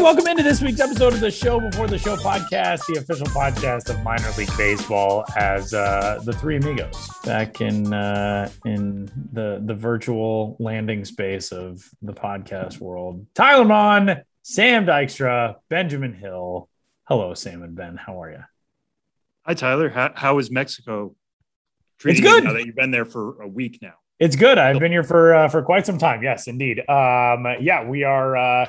Welcome into this week's episode of the Show Before the Show podcast, the official podcast of minor league baseball, as uh, the three amigos back in uh, in the the virtual landing space of the podcast world. Tyler Maun, Sam Dykstra, Benjamin Hill. Hello, Sam and Ben. How are you? Hi, Tyler. How, how is Mexico? It's good. now that you've been there for a week now. It's good. I've been here for uh, for quite some time. Yes, indeed. Um, yeah, we are uh,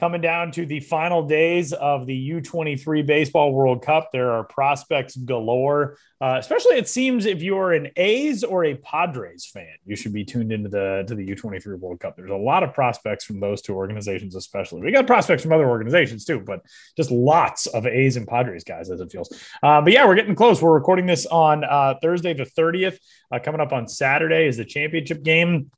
coming down to the final days of the U23 Baseball World Cup. There are prospects galore. Uh, especially, it seems if you're an A's or a Padres fan, you should be tuned into the to the U23 World Cup. There's a lot of prospects from those two organizations, especially. We got prospects from other organizations too, but just lots of A's and Padres guys, as it feels. Uh, but yeah, we're getting close. We're recording this on uh, Thursday the 30th. Uh, coming up on Saturday is the championship game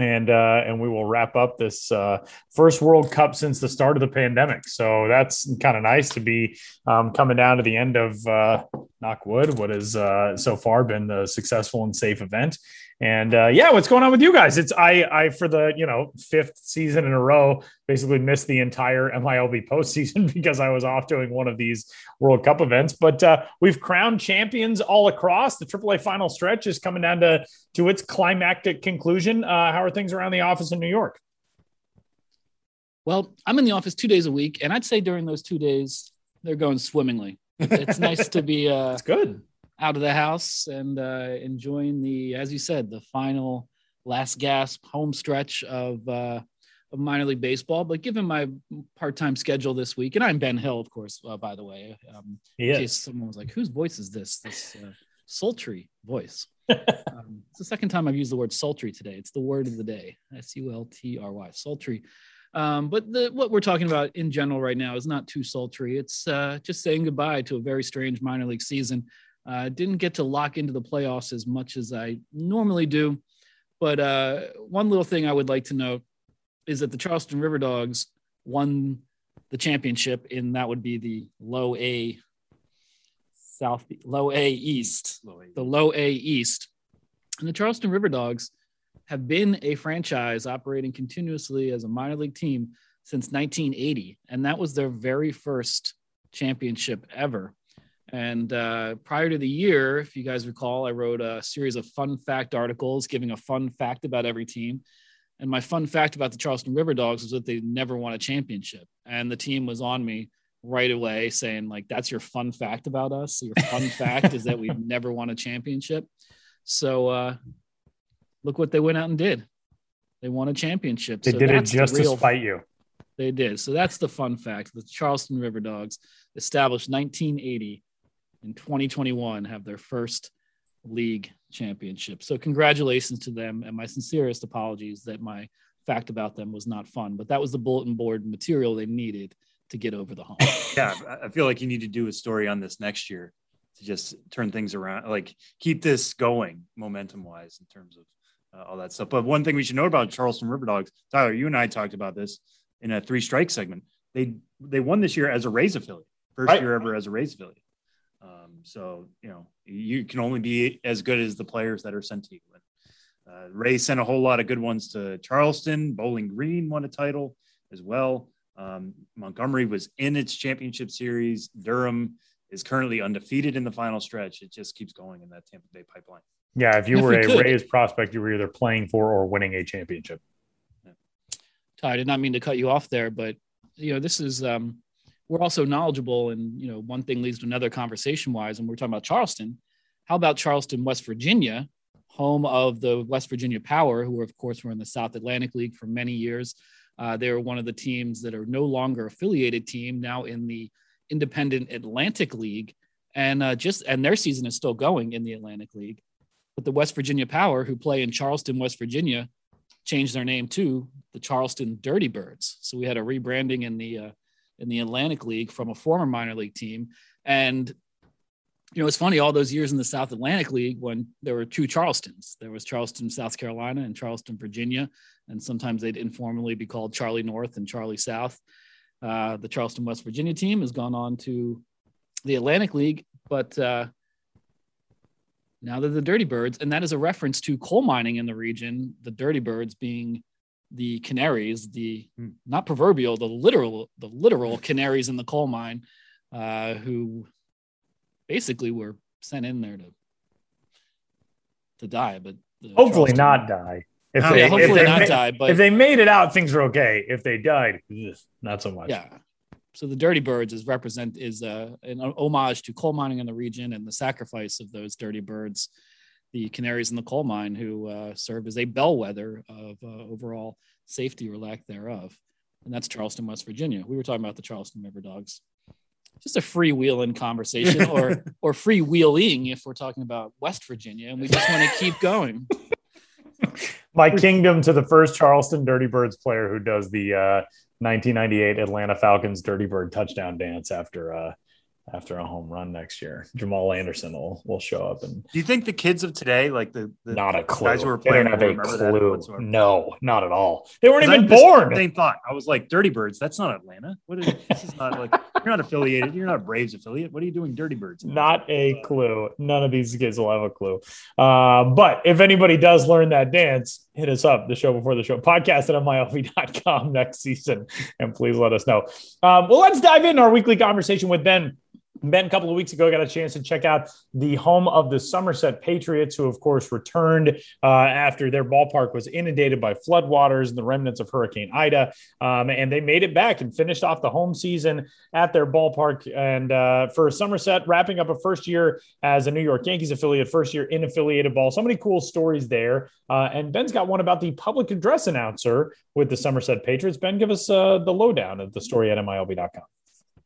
and uh, and we will wrap up this uh, first World Cup since the start of the pandemic. So that's kind of nice to be um, coming down to the end of uh, what has uh, so far been a successful and safe event. And uh, yeah, what's going on with you guys? It's I I for the you know fifth season in a row basically missed the entire MILB postseason because I was off doing one of these World Cup events. But uh, we've crowned champions all across. The AAA final stretch is coming down to to its climactic conclusion. Uh, how are things around the office in New York? Well, I'm in the office two days a week, and I'd say during those two days they're going swimmingly. It's nice to be uh, It's good. Out of the house and uh, enjoying the, as you said, the final last gasp home stretch of uh, of minor league baseball. But given my part time schedule this week, and I'm Ben Hill, of course, uh, by the way, um, in case someone was like, "Whose voice is this?" This uh, sultry voice. um, it's the second time I've used the word sultry today. It's the word of the day. S U L T R Y, sultry. Um, but the, what we're talking about in general right now is not too sultry. It's uh, just saying goodbye to a very strange minor league season. Uh, didn't get to lock into the playoffs as much as I normally do. But uh, one little thing I would like to note is that the Charleston River Dogs won the championship, and that would be the low A South, low A East, the low A East. And the Charleston River Dogs have been a franchise operating continuously as a minor league team since 1980. And that was their very first championship ever. And uh, prior to the year, if you guys recall, I wrote a series of fun fact articles giving a fun fact about every team. And my fun fact about the Charleston River Dogs was that they never won a championship. And the team was on me right away saying, like, that's your fun fact about us. Your fun fact is that we've never won a championship. So uh, look what they went out and did. They won a championship. They So did it just to spite you. They did. So that's the fun fact. The Charleston River Dogs, established 1980 in 2021, have their first league championship. So congratulations to them, and my sincerest apologies that my fact about them was not fun, but that was the bulletin board material they needed to get over the hump. Yeah, I- feel like you need to do a story on this next year to just turn things around, like keep this going momentum wise in terms of uh, all that stuff. But one thing we should know about Charleston River Dogs, Tyler, you and I talked about this in a three strike segment. They they won this year as a Rays affiliate, first Right. year ever as a Rays affiliate. Um, so you know you can only be as good as the players that are sent to you. And, uh, Rays sent a whole lot of good ones to Charleston. Bowling Green won a title as well. Um, Montgomery was in its championship series. Durham is currently undefeated in the final stretch. It just keeps going in that Tampa Bay pipeline. Yeah, if you If were we a could. Rays prospect, you were either playing for or winning a championship. Ty, I did not mean to cut you off there, but you know, this is um, we're also knowledgeable, and you know, one thing leads to another conversation wise, and we're talking about Charleston. How about Charleston, West Virginia, home of the West Virginia Power, who of course were in the South Atlantic League for many years. Uh, they're one of the teams that are no longer affiliated team now in the Independent Atlantic League, and uh, just and their season is still going in the Atlantic League. But the West Virginia Power, who play in Charleston, West Virginia, changed their name to the Charleston Dirty Birds. So we had a rebranding in the uh, in the Atlantic League from a former minor league team. And you know, it's funny all those years in the South Atlantic League when there were two Charlestons. There was Charleston, South Carolina, and Charleston, Virginia, and sometimes they'd informally be called Charlie North and Charlie South. Uh, the Charleston, West Virginia team has gone on to the Atlantic League, but uh, now they're the Dirty Birds, and that is a reference to coal mining in the region. The Dirty Birds being the canaries, the hmm. not proverbial, the literal, the literal canaries in the coal mine, uh, who basically were sent in there to to die, but hopefully not die. If oh, they, yeah, hopefully if not die. But if they made it out, things are okay. If they died, not so much. Yeah. So the Dirty Birds is represent is uh, an homage to coal mining in the region and the sacrifice of those dirty birds the canaries in the coal mine who uh, served as a bellwether of uh, overall safety or lack thereof. And that's Charleston, West Virginia. We were talking about the Charleston River Dogs. Just a freewheeling conversation or or freewheeling if we're talking about West Virginia and we just want to keep going. My kingdom to the first Charleston Dirty Birds player who does the uh, 1998 Atlanta Falcons Dirty Bird touchdown dance after uh, after a home run next year. Jamal Anderson will will show up and. Do you think the kids of today, like the, the not a clue, guys who were playing, they don't have a clue? No, not at all. They weren't even born. Same thought. I was like, Dirty Birds. That's not Atlanta. What is this? Is not like you're not affiliated. You're not a Braves affiliate. What are you doing, Dirty Birds? Not a clue. None of these kids will have a clue. Uh, but if anybody does learn that dance, hit us up the show before the show podcast at milb.com next season and please let us know um, well let's dive into our weekly conversation with ben Ben, a couple of weeks ago, got a chance to check out the home of the Somerset Patriots, who, of course, returned uh, after their ballpark was inundated by floodwaters and the remnants of Hurricane Ida. Um, and they made it back and finished off the home season at their ballpark. And uh, for Somerset, wrapping up a first year as a New York Yankees affiliate, first year in affiliated ball. So many cool stories there. Uh, and Ben's got one about the public address announcer with the Somerset Patriots. Ben, give us uh, the lowdown of the story at MILB.com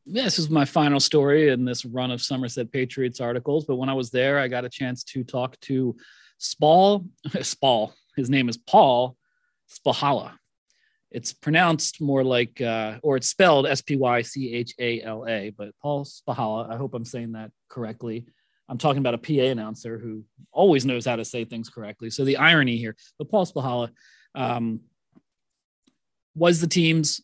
this is my final story in this run of Somerset Patriots articles. But when I was there, I got a chance to talk to Spall. Spall. His name is Paul Spahala. It's pronounced more like, uh, or it's spelled S P Y C H A L A, but Paul Spahala. I hope I'm saying that correctly. I'm talking about a PA announcer who always knows how to say things correctly. So the irony here, but Paul Spahala um, was the team's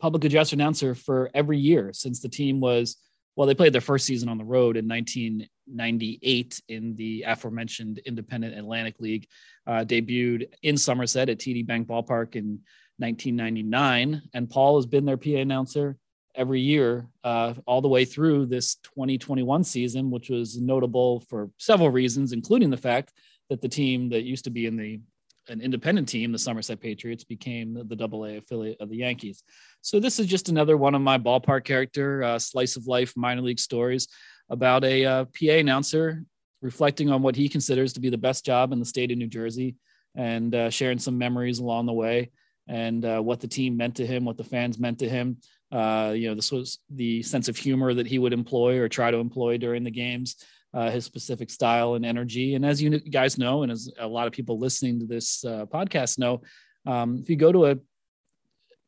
public address announcer for every year since the team was well they played their first season on the road in 1998 in the aforementioned independent atlantic league uh, debuted in somerset at td bank ballpark in 1999 and paul has been their pa announcer every year uh, all the way through this 2021 season which was notable for several reasons including the fact that the team that used to be in the an independent team, the Somerset Patriots, became the double A affiliate of the Yankees. So this is just another one of my ballpark character uh, slice of life minor league stories about a uh, PA announcer reflecting on what he considers to be the best job in the state of New Jersey and uh, sharing some memories along the way and uh, what the team meant to him, what the fans meant to him. Uh, you know, this was the sense of humor that he would employ or try to employ during the games uh, his specific style and energy. And as you guys know, and as a lot of people listening to this uh, podcast know, um, if you go to a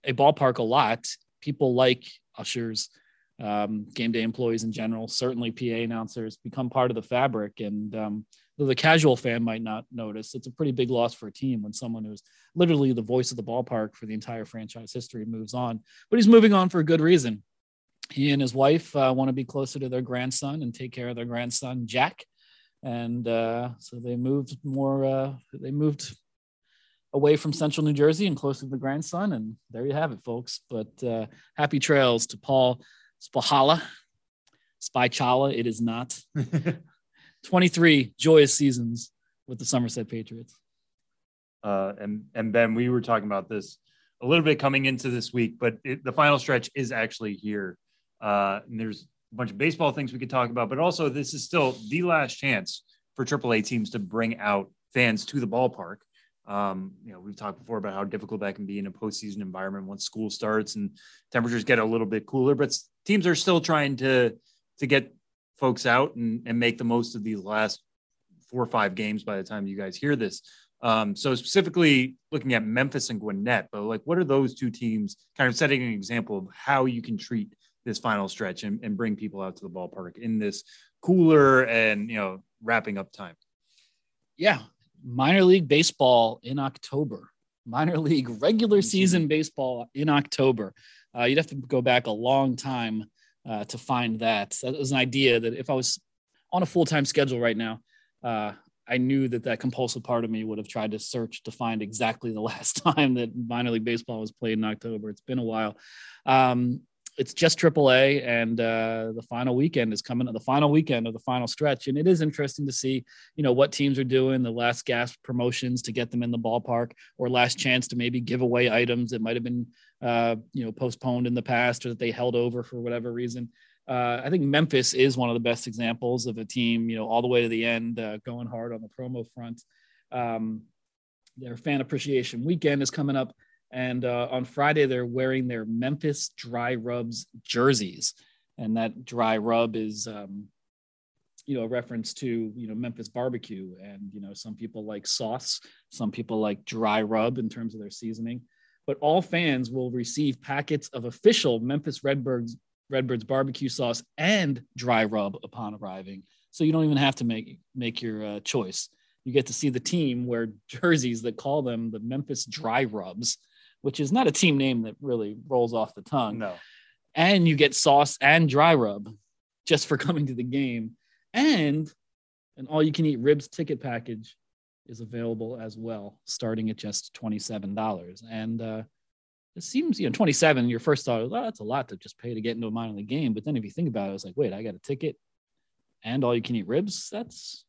a ballpark a lot, people like ushers, um, game day employees in general, certainly PA announcers become part of the fabric. And um, though the casual fan might not notice, it's a pretty big loss for a team when someone who's literally the voice of the ballpark for the entire franchise history moves on. But he's moving on for a good reason he and his wife uh, want to be closer to their grandson and take care of their grandson Jack, and uh, so they moved more. Uh, they moved away from central New Jersey and closer to the grandson, and there you have it, folks. But uh, happy trails to Paul Spahala, Spychala. It is not. 23 joyous seasons with the Somerset Patriots. Uh, and and Ben, we were talking about this a little bit coming into this week, but it, the final stretch is actually here. Uh, and there's a bunch of baseball things we could talk about, but also this is still the last chance for AAA teams to bring out fans to the ballpark. Um, you know, we've talked before about how difficult that can be in a postseason environment once school starts and temperatures get a little bit cooler. But teams are still trying to to get folks out and, and make the most of these last four or five games by the time you guys hear this. Um, so specifically looking at Memphis and Gwinnett, but like what are those two teams kind of setting an example of how you can treat this final stretch and, and bring people out to the ballpark in this cooler and you know wrapping up time? Yeah, minor league baseball in October, minor league regular season baseball in October. Uh, you'd have to go back a long time uh, to find that. That was an idea that if I was on a full time schedule right now, uh, I knew that that compulsive part of me would have tried to search to find exactly the last time that minor league baseball was played in October. It's been a while. Um, it's just AAA, and uh, the final weekend is coming. The final weekend of the final stretch, and it is interesting to see, you know, what teams are doing the last gasp promotions to get them in the ballpark, or last chance to maybe give away items that might have been, uh, you know, postponed in the past or that they held over for whatever reason uh, I think Memphis is one of the best examples of a team, you know, all the way to the end, uh, going hard on the promo front. Um, their fan appreciation weekend is coming up, and uh, on Friday they're wearing their Memphis Dry Rubs jerseys, and that dry rub is, um, you know, a reference to you know Memphis barbecue, and you know some people like sauce, some people like dry rub in terms of their seasoning. But all fans will receive packets of official Memphis Redbirds Redbird's barbecue sauce and dry rub upon arriving. So you don't even have to make make your uh, choice. You get to see the team wear jerseys that call them the Memphis Dry Rubs, which is not a team name that really rolls off the tongue. No. And you get sauce and dry rub just for coming to the game. And an all you can eat ribs ticket package is available as well, starting at just $27. And uh, it seems, you know, 27, your first thought, well, that's a lot to just pay to get into a minor league game. But then if you think about it, it's like, wait, I got a ticket and all you can eat ribs. That's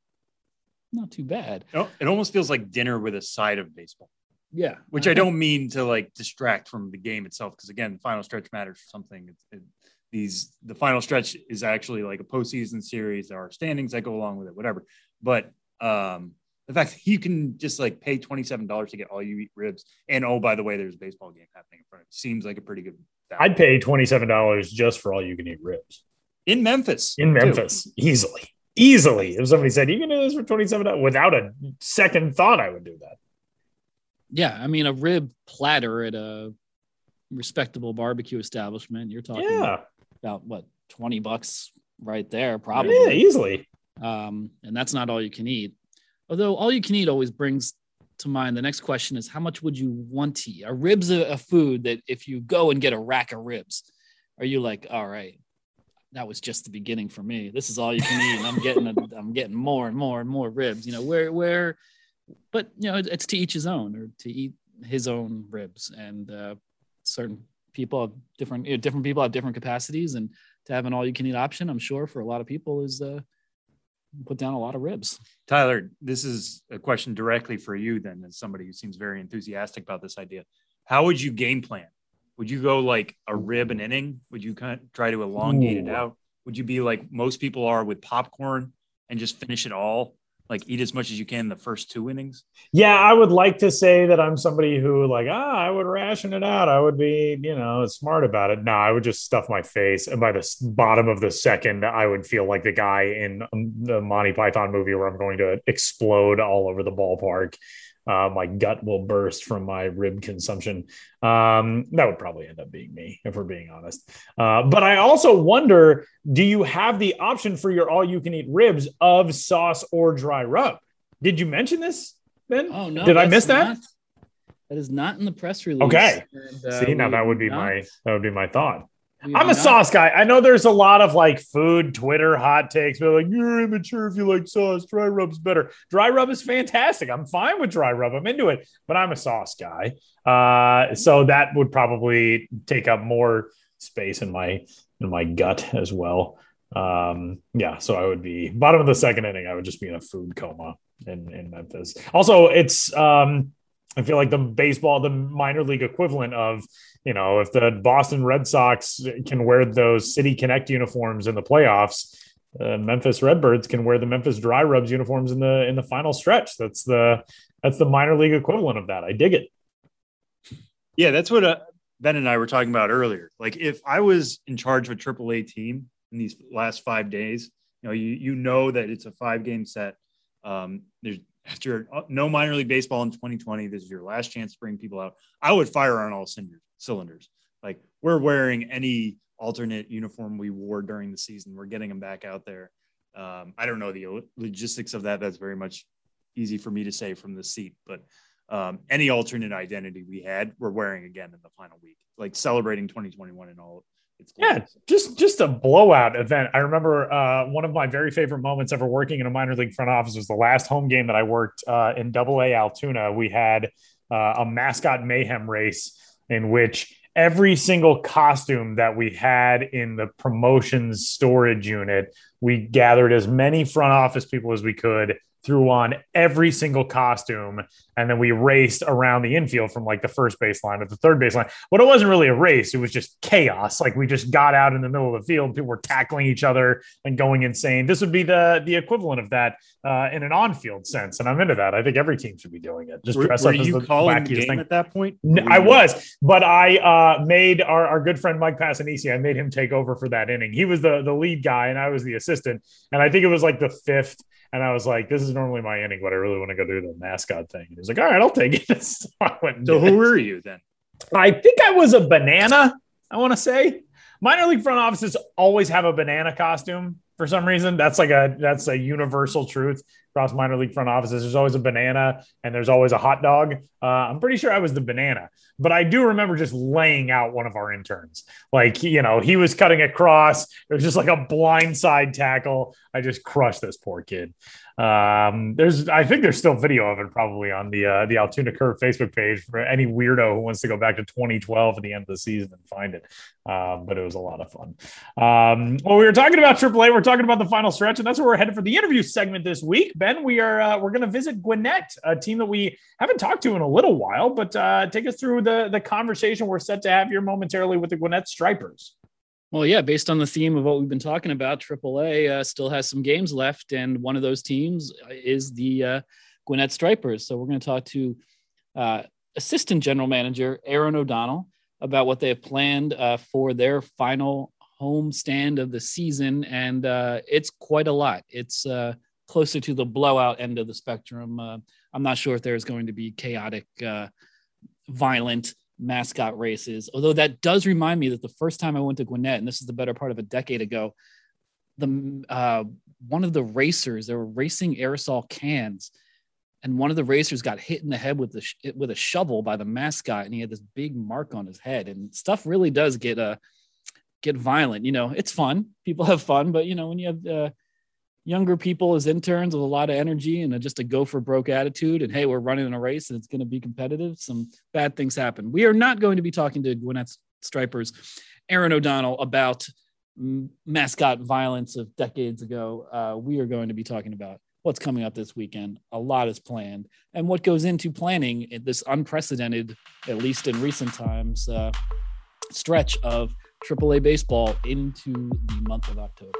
not too bad. It almost feels like dinner with a side of baseball. Yeah. Which I don't mean to like distract from the game itself. Cause again, the final stretch matters for something. It, it, these, the final stretch is actually like a postseason series. There are standings that go along with it, whatever. But, um, the fact that you can just like pay $27 to get all you eat ribs and oh by the way there's a baseball game happening in front of you seems like a pretty good value. i'd pay $27 just for all you can eat ribs in memphis in memphis too. easily easily if somebody said you can do this for $27 without a second thought i would do that yeah i mean a rib platter at a respectable barbecue establishment you're talking yeah. about what 20 bucks right there probably yeah easily um, and that's not all you can eat Although all you can eat always brings to mind the next question is how much would you want to eat? Are ribs a, a food that if you go and get a rack of ribs, are you like, all right, that was just the beginning for me. This is all you can eat, and I'm getting a, I'm getting more and more and more ribs. You know where where, but you know it's to each his own, or to eat his own ribs. And uh, certain people have different you know, different people have different capacities, and to have an all you can eat option, I'm sure for a lot of people is uh, put down a lot of ribs. Tyler, this is a question directly for you then, as somebody who seems very enthusiastic about this idea. How would you game plan? Would you go like a rib an inning? Would you kind of try to elongate Ooh. it out? Would you be like most people are with popcorn and just finish it all? Like eat as much as you can the first two innings? Yeah, I would like to say that I'm somebody who like, ah, I would ration it out. I would be, you know, smart about it. No, I would just stuff my face. And by the bottom of the second, I would feel like the guy in um, the Monty Python movie where I'm going to explode all over the ballpark. Uh, my gut will burst from my rib consumption. Um, that would probably end up being me, if we're being honest. Uh, but I also wonder do you have the option for your all you can eat ribs of sauce or dry rub? Did you mention this, Ben? Oh, no. Did I miss that? Not, that is not in the press release. Okay. And, uh, See, now that would be not. my that would be my thought. I'm a sauce guy. I know there's a lot of like food Twitter hot takes, but like you're immature if you like sauce. Dry rub's better. Dry rub is fantastic. I'm fine with dry rub. I'm into it, but I'm a sauce guy. Uh, so that would probably take up more space in my in my gut as well. Um, yeah, so I would be bottom of the second inning. I would just be in a food coma in in Memphis. Also, it's um, I feel like the baseball, the minor league equivalent of you know, if the Boston Red Sox can wear those City Connect uniforms in the playoffs, uh, Memphis Redbirds can wear the Memphis Dry Rubs uniforms in the in the final stretch. That's the that's the minor league equivalent of that. I dig it. Yeah, that's what uh, Ben and I were talking about earlier. Like if I was in charge of a AAA team in these last five days, you know, you you know that it's a five game set. Um, there's after no minor league baseball in 2020, this is your last chance to bring people out. I would fire on all cylinders. Like we're wearing any alternate uniform we wore during the season. We're getting them back out there. Um, I don't know the logistics of that. That's very much easy for me to say from the seat, but um, any alternate identity we had, we're wearing again in the final week, like celebrating 2021 and all. It's yeah, just just a blowout event. I remember uh, one of my very favorite moments ever working in a minor league front office was the last home game that I worked uh, in Double A Altoona. We had uh, a mascot mayhem race in which every single costume that we had in the promotions storage unit, we gathered as many front office people as we could threw on every single costume, and then we raced around the infield from like the first baseline to the third baseline. But it wasn't really a race; it was just chaos. Like we just got out in the middle of the field, people were tackling each other and going insane. This would be the the equivalent of that uh, in an on-field sense, and I'm into that. I think every team should be doing it. Just dress were, were up you as the calling game thing. at that point. I was, but I uh, made our, our good friend Mike Passanisi. I made him take over for that inning. He was the the lead guy, and I was the assistant. And I think it was like the fifth and I was like, this is normally my inning, but I really want to go do the mascot thing. And he was like, all right, I'll take it. so I went so who were you then? I think I was a banana, I want to say. Minor league front offices always have a banana costume for some reason. That's like a that's a universal truth across minor league front offices. There's always a banana and there's always a hot dog. Uh, I'm pretty sure I was the banana, but I do remember just laying out one of our interns. Like, you know, he was cutting across. It was just like a blindside tackle. I just crushed this poor kid. Um, there's, I think there's still video of it probably on the uh, the Altoona Curve Facebook page for any weirdo who wants to go back to 2012 at the end of the season and find it. Um, but it was a lot of fun. Um, well, we were talking about AAA. We're talking about the final stretch, and that's where we're headed for the interview segment this week. Ben, we are uh, we're going to visit Gwinnett, a team that we haven't talked to in a little while. But uh, take us through the the conversation we're set to have here momentarily with the Gwinnett Stripers. Well, yeah, based on the theme of what we've been talking about, AAA uh, still has some games left, and one of those teams is the uh, Gwinnett Stripers. So we're going to talk to uh, Assistant General Manager Erin O'Donnell about what they have planned uh, for their final home stand of the season, and uh, it's quite a lot. It's uh, closer to the blowout end of the spectrum. Uh, I'm not sure if there's going to be chaotic, uh, violent mascot races. Although that does remind me that the first time I went to Gwinnett, and this is the better part of a decade ago, the uh, one of the racers they were racing aerosol cans, and one of the racers got hit in the head with the sh- with a shovel by the mascot, and he had this big mark on his head. And stuff really does get uh get violent. You know, it's fun. People have fun, but you know when you have uh, younger people as interns with a lot of energy and a, just a go for broke attitude and hey we're running in a race and it's going to be competitive some bad things happen. We are not going to be talking to gwinnett stripers erin o'donnell about mascot violence of decades ago. Uh, we are going to be talking about what's coming up this weekend. A lot is planned. And what goes into planning this unprecedented at least in recent times uh, stretch of aaa baseball into the month of october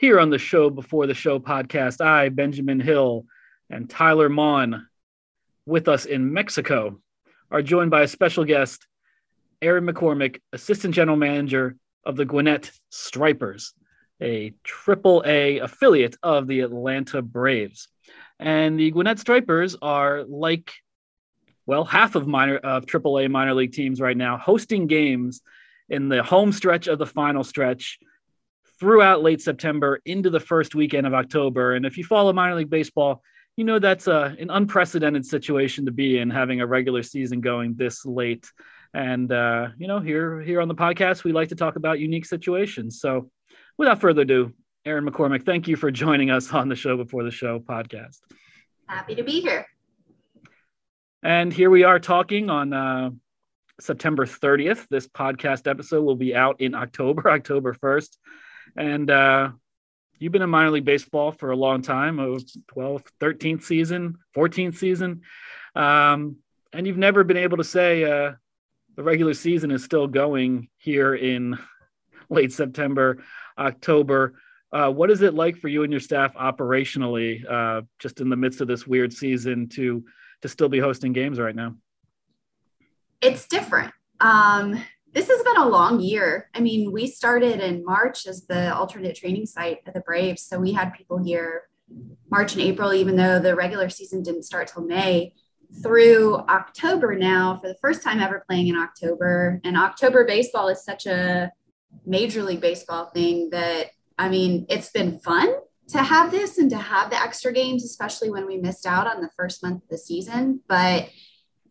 Here on the Show Before the Show podcast, I, Benjamin Hill, and Tyler Maun, with us in Mexico, are joined by a special guest, Erin McCormick, Assistant General Manager of the Gwinnett Stripers, a triple A affiliate of the Atlanta Braves. And the Gwinnett Stripers are like, well, half of minor of triple A minor league teams right now, hosting games in the home stretch of the final stretch throughout late September into the first weekend of October. And if you follow minor league baseball, you know that's a, uh, an unprecedented situation to be in, having a regular season going this late. And uh, you know, here here on the podcast, we like to talk about unique situations. So without further ado, Erin McCormick, thank you for joining us on the Show Before the Show podcast. Happy to be here. And here we are talking on uh, September 30th. This podcast episode will be out in October, October 1st. And uh, you've been in minor league baseball for a long time, a 12th, 13th season, 14th season. Um, and you've never been able to say uh, the regular season is still going here in late September, October. Uh, what is it like for you and your staff operationally, uh, just in the midst of this weird season, to to still be hosting games right now? It's different. Um, this has been a long year. I mean, we started in March as the alternate training site at the Braves, so we had people here March and April, even though the regular season didn't start till May. Through October now, for the first time ever playing in October, and October baseball is such a major league baseball thing that I mean, it's been fun to have this and to have the extra games, especially when we missed out on the first month of the season. But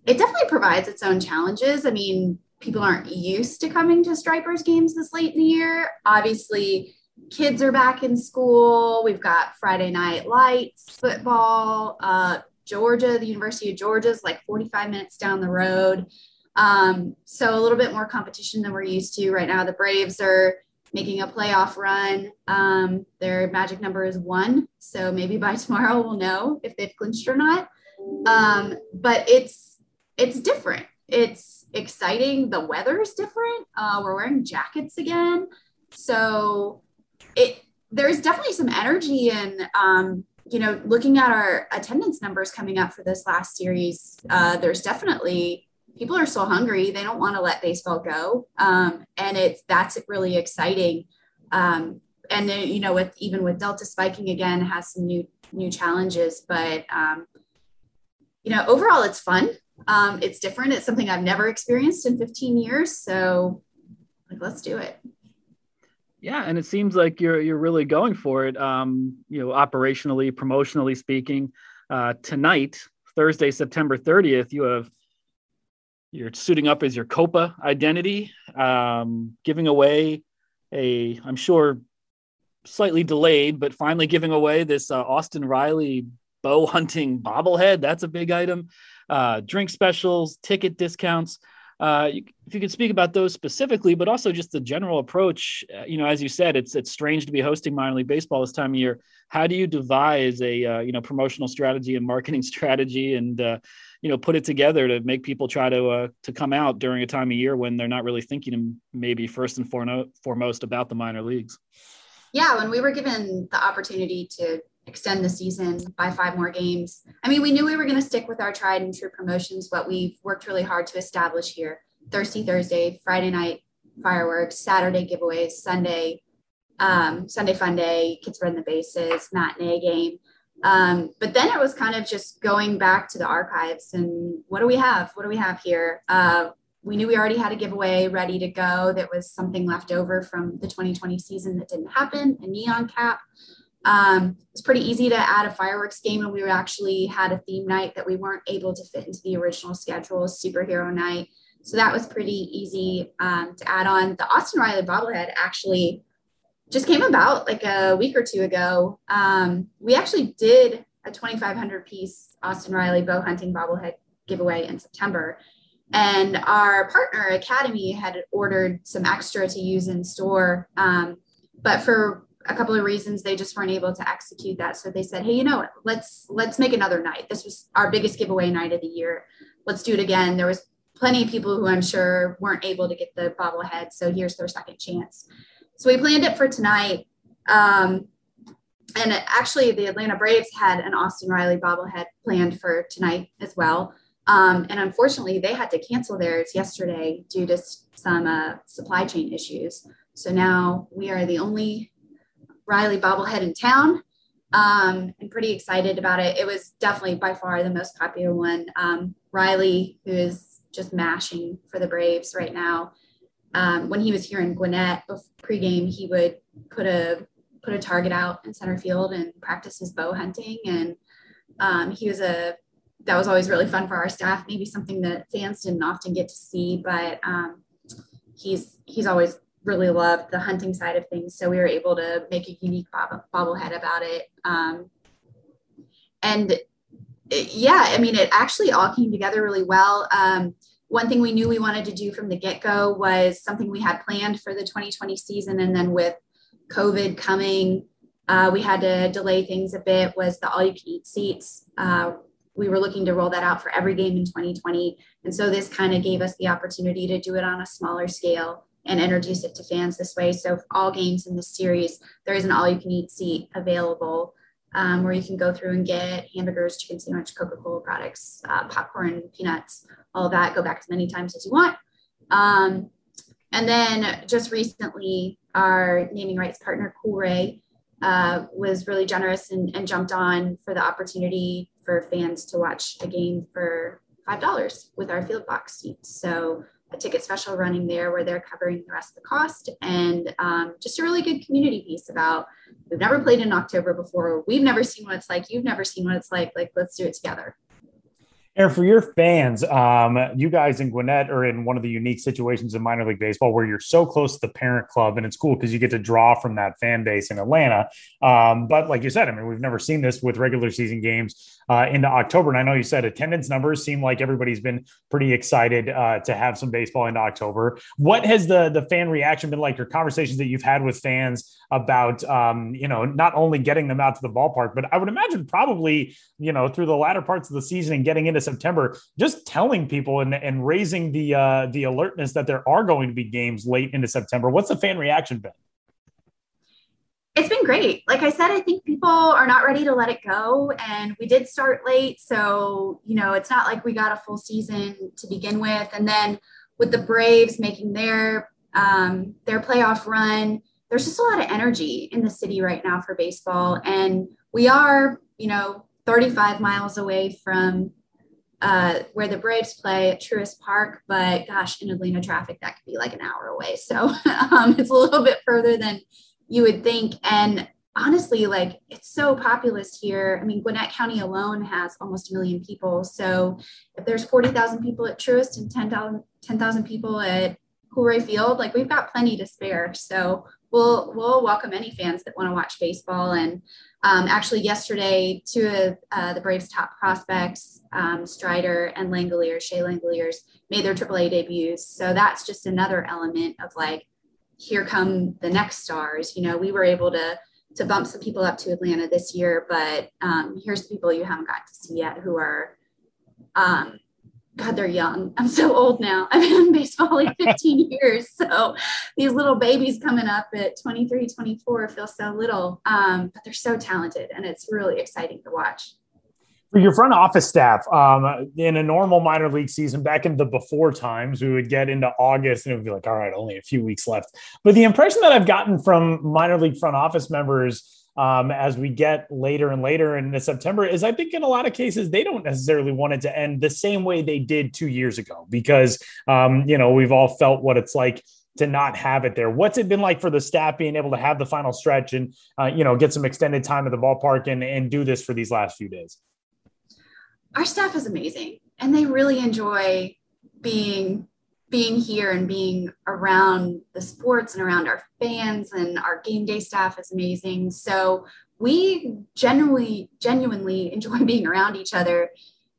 it definitely provides its own challenges. I mean, people aren't used to coming to Stripers games this late in the year. Obviously, kids are back in school. We've got Friday night lights, football. Uh, Georgia, the University of Georgia is like 45 minutes down the road. Um, so a little bit more competition than we're used to right now. The Braves are making a playoff run. Um, their magic number is one. So maybe by tomorrow we'll know if they've clinched or not. Um, but it's it's different. It's exciting. The weather is different. Uh, we're wearing jackets again. So it there's definitely some energy and um, you know, looking at our attendance numbers coming up for this last series, uh, there's definitely people are so hungry they don't want to let baseball go um, and it's that's really exciting um, and then, you know with even with delta spiking again has some new new challenges but um, you know overall it's fun um, it's different it's something i've never experienced in 15 years so like let's do it yeah and it seems like you're you're really going for it um, you know operationally promotionally speaking uh, tonight thursday september 30th you have you're suiting up as your Copa identity, um, giving away a, I'm sure, slightly delayed, but finally giving away this uh, Austin Riley bow hunting bobblehead. That's a big item. Uh, drink specials, ticket discounts. Uh, if you could speak about those specifically, but also just the general approach. Uh, you know, as you said, it's it's strange to be hosting minor league baseball this time of year. How do you devise a uh, you know promotional strategy and marketing strategy and uh, you know put it together to make people try to to come out during a time of year when they're not really thinking maybe first and foremost about the minor leagues yeah when we were given the opportunity to extend the season by five more games i mean we knew we were going to stick with our tried and true promotions what we've worked really hard to establish here thirsty thursday friday night fireworks saturday giveaways sunday um, sunday fun day kids run the bases matinee game um, but then it was kind of just going back to the archives and what do we have? What do we have here? Uh, we knew we already had a giveaway ready to go that was something left over from the 2020 season that didn't happen, a neon cap. Um, it was pretty easy to add a fireworks game, and we actually had a theme night that we weren't able to fit into the original schedule, superhero night. So that was pretty easy um, to add on. The Austin Riley bobblehead actually just came about like a week or two ago. Um, we actually did a 2,500 piece Austin Riley bow hunting bobblehead giveaway in September. And our partner Academy had ordered some extra to use in store. Um, but for a couple of reasons, they just weren't able to execute that. So they said, hey, you know what? Let's let's make another night. This was our biggest giveaway night of the year. Let's do it again. There was plenty of people who I'm sure weren't able to get the bobblehead. So here's their second chance. So we planned it for tonight. Um, and actually, the Atlanta Braves had an Austin Riley bobblehead planned for tonight as well. Um, and unfortunately, they had to cancel theirs yesterday due to some uh, supply chain issues. So now we are the only Riley bobblehead in town. Um, I'm pretty excited about it. It was definitely by far the most popular one. Um, Riley, who is just mashing for the Braves right now, um, when he was here in Gwinnett pregame, he would put a put a target out in center field and practice his bow hunting. And um, he was a that was always really fun for our staff. Maybe something that fans didn't often get to see, but um, he's he's always really loved the hunting side of things. So we were able to make a unique bob- bobblehead about it. Um, and it, yeah, I mean, it actually all came together really well. Um, one thing we knew we wanted to do from the get go was something we had planned for the 2020 season. And then with COVID coming, uh, we had to delay things a bit was the all you can eat seats. Uh, we were looking to roll that out for every game in 2020. And so this kind of gave us the opportunity to do it on a smaller scale and introduce it to fans this way. So all games in this series, there is an all you can eat seat available um, where you can go through and get hamburgers, chicken sandwich, Coca-Cola products, uh, popcorn, peanuts, all that. Go back as many times as you want. Um, and then just recently, our naming rights partner, Coolray, uh, was really generous and, and, jumped on for the opportunity for fans to watch a game for $5 with our field box seats. So a ticket special running there where they're covering the rest of the cost and um, just a really good community piece about we've never played in October before. We've never seen what it's like. You've never seen what it's like. Like, let's do it together. And for your fans, um, you guys in Gwinnett are in one of the unique situations in minor league baseball where you're so close to the parent club, and it's cool because you get to draw from that fan base in Atlanta. Um, but like you said, I mean, we've never seen this with regular season games uh, into October. And I know you said attendance numbers seem like everybody's been pretty excited uh, to have some baseball into October. What has the the fan reaction been like? Your conversations that you've had with fans about, um, you know, not only getting them out to the ballpark, but I would imagine probably, you know, through the latter parts of the season and getting into September, just telling people and, and raising the uh, the alertness that there are going to be games late into September. What's the fan reaction been? It's been great. Like I said, I think people are not ready to let it go. And we did start late. So, you know, it's not like we got a full season to begin with. And then with the Braves making their um, their playoff run, there's just a lot of energy in the city right now for baseball. And we are, you know, 35 miles away from uh, where the Braves play at Truist Park, but gosh, in Atlanta traffic, that could be like an hour away. So um, it's a little bit further than you would think. And honestly, like it's so populous here. I mean, Gwinnett County alone has almost a million people. So if there's 40,000 people at Truist and 10,000 10, people at Coolray Field, like we've got plenty to spare. So we'll we'll welcome any fans that want to watch baseball. And um, actually, yesterday, two of uh, the Braves' top prospects, um, Strider and Langeliers, Shea Langeliers, made their AAA debuts. So that's just another element of like, here come the next stars. You know, we were able to to bump some people up to Atlanta this year, but um, here's the people you haven't got to see yet who are um, God, they're young. I'm so old now. I've been in baseball like 15 years. So these little babies coming up at 23, 24 feel so little, um, but they're so talented and it's really exciting to watch. For your front office staff, um, in a normal minor league season, back in the before times, we would get into August and it would be like, all right, only a few weeks left. But the impression that I've gotten from minor league front office members um, as we get later and later into September is I think in a lot of cases they don't necessarily want it to end the same way they did two years ago because um, you know we've all felt what it's like to not have it there. What's it been like for the staff being able to have the final stretch and uh, you know get some extended time at the ballpark and and do this for these last few days? Our staff is amazing and they really enjoy being being here and being around the sports and around our fans and our game day staff is amazing. So we genuinely, genuinely enjoy being around each other.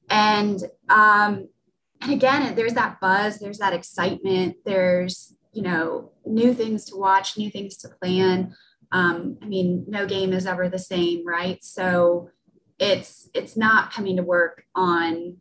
And um, and again, there's that buzz, there's that excitement, there's you know new things to watch, new things to plan. Um, I mean, no game is ever the same, right? So it's it's not coming to work on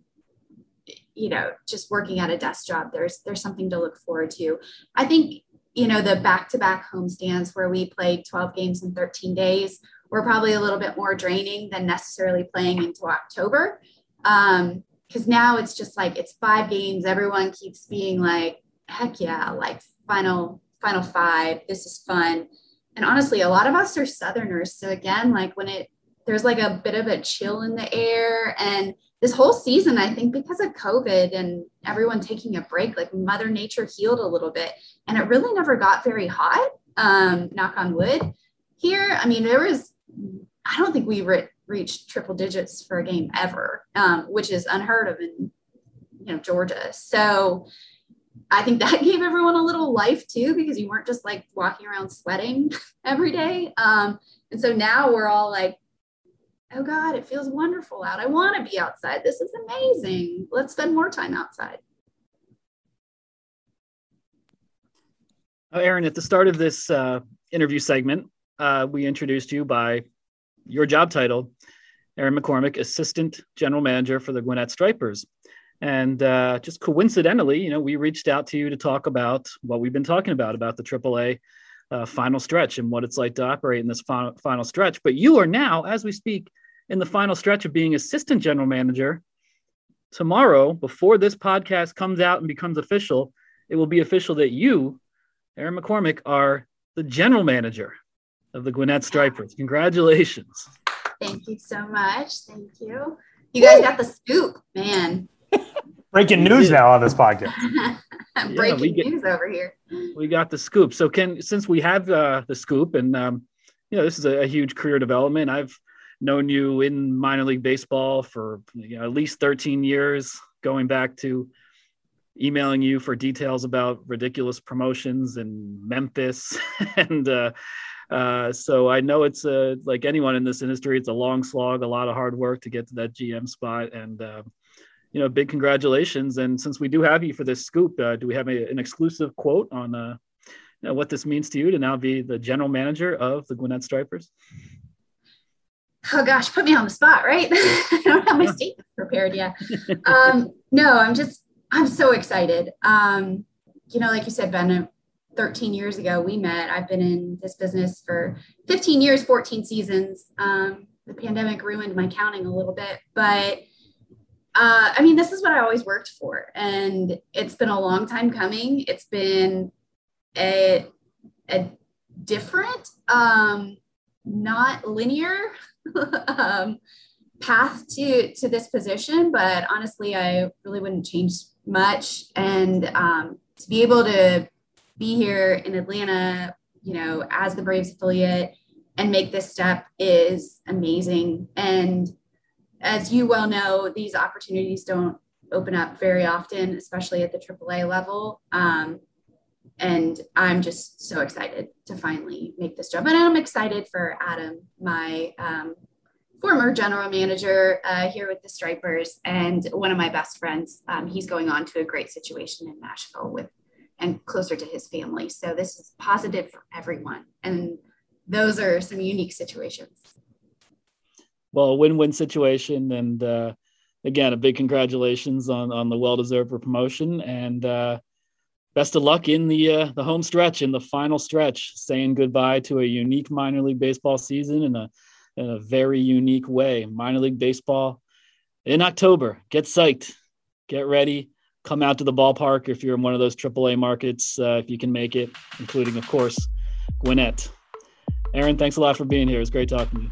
you know just working at a desk job. There's there's something to look forward to. I think you know the back-to-back homestands where we played 12 games in 13 days were probably a little bit more draining than necessarily playing into october. Um because now it's just like it's five games. Everyone keeps being like heck yeah like final final five. This is fun. And honestly a lot of us are southerners. So again like when it there's like a bit of a chill in the air and this whole season, I think because of COVID and everyone taking a break, like Mother Nature healed a little bit and it really never got very hot. Um, knock on wood. Here, I mean, there was, I don't think we re- reached triple digits for a game ever, um, which is unheard of in, you know, Georgia. So I think that gave everyone a little life too, because you weren't just like walking around sweating every day. Um, and so now we're all like, oh God, it feels wonderful out. I want to be outside. This is amazing. Let's spend more time outside. Oh, Erin, at the start of this uh, interview segment, uh, we introduced you by your job title, Erin McCormick, Assistant General Manager for the Gwinnett Stripers. And uh, just coincidentally, you know, we reached out to you to talk about what we've been talking about, about the AAA uh, final stretch and what it's like to operate in this final, final stretch. But you are now, as we speak, in the final stretch of being assistant general manager. Tomorrow, before this podcast comes out and becomes official, it will be official that you, Erin McCormick, are the general manager of the Gwinnett Stripers. Congratulations. Thank you so much. Thank you. You guys got the scoop, man. Breaking news now on this podcast. Breaking get- news over here. we got the scoop. So, Ken, since we have uh, the scoop, and um, you know, this is a, a huge career development. I've known you in minor league baseball for you know, at least 13 years, going back to emailing you for details about ridiculous promotions in Memphis, and uh, uh, so I know it's uh, like anyone in this industry, it's a long slog, a lot of hard work to get to that GM spot, and uh, you know, big congratulations. And since we do have you for this scoop, uh, do we have a, an exclusive quote on uh, you know, what this means to you to now be the general manager of the Gwinnett Stripers? Oh gosh, put me on the spot, right? I don't have my Yeah. statements prepared yet. Um, no, I'm just, I'm so excited. Um, you know, like you said, Ben, 13 years ago we met. I've been in this business for 15 years, 14 seasons. Um, the pandemic ruined my counting a little bit, but uh, I mean, this is what I always worked for, and it's been a long time coming. It's been a, a different, um, not linear um, path to to this position, but honestly, I really wouldn't change much. And um, to be able to be here in Atlanta, you know, as the Braves affiliate and make this step is amazing. And as you well know, these opportunities don't open up very often, especially at the AAA level. Um, and I'm just so excited to finally make this jump. And I'm excited for Adam, my um, former general manager uh, here with the Stripers, and one of my best friends. Um, he's going on to a great situation in Nashville with and closer to his family. So this is positive for everyone. And those are some unique situations. Well, a win-win situation, and uh, again, a big congratulations on on the well-deserved promotion, and uh, best of luck in the uh, the home stretch, in the final stretch, saying goodbye to a unique minor league baseball season in a in a very unique way. Minor league baseball in October. Get psyched, get ready, come out to the ballpark if you're in one of those AAA markets, uh, if you can make it, including, of course, Gwinnett. Erin, thanks a lot for being here. It was great talking to you.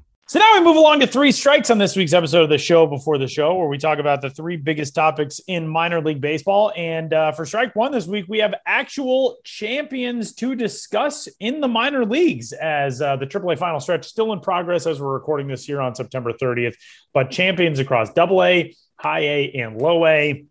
So now we move along to three strikes on this week's episode of the show before the show, where we talk about the three biggest topics in minor league baseball. And uh, for strike one this week, we have actual champions to discuss in the minor leagues as uh, the AAA final stretch still in progress as we're recording this here on September 30th. But champions across Double A, High A, and Low A.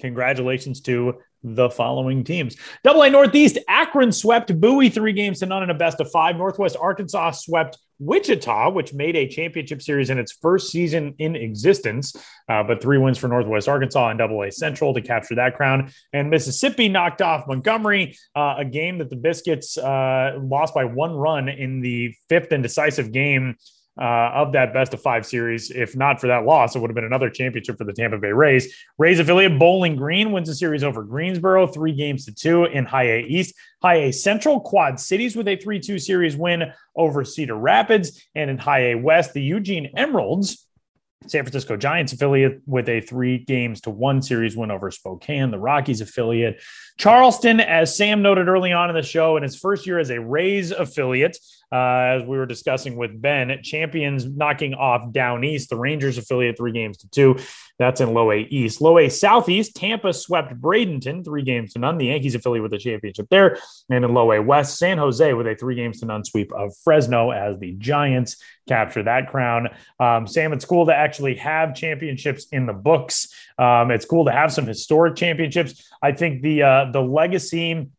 Congratulations to the following teams. Double A Northeast, Akron swept Bowie three games to none in a best of five. Northwest Arkansas swept Wichita, which made a championship series in its first season in existence, uh, but three wins for Northwest Arkansas and Double A Central to capture that crown. And Mississippi knocked off Montgomery, uh, a game that the Biscuits uh, lost by one run in the fifth and decisive game. Uh, of that best of five series. If not for that loss, it would have been another championship for the Tampa Bay Rays. Rays affiliate Bowling Green wins the series over Greensboro, three games to two in High A East. High A Central Quad Cities with a 3 2 series win over Cedar Rapids. And in High A West, the Eugene Emeralds San Francisco Giants affiliate with a three games to one series win over Spokane, the Rockies affiliate. Charleston, as Sam noted early on in the show, in his first year as a Rays affiliate, uh, as we were discussing with Ben, champions knocking off down east, the Rangers affiliate three games to two. That's in low A East. Low A Southeast, Tampa swept Bradenton three games to none. The Yankees affiliate with the championship there. And in low A West, San Jose with a three games to none sweep of Fresno as the Giants capture that crown. Um, Sam, it's cool to actually have championships in the books. Um, it's cool to have some historic championships. I think the uh, the legacy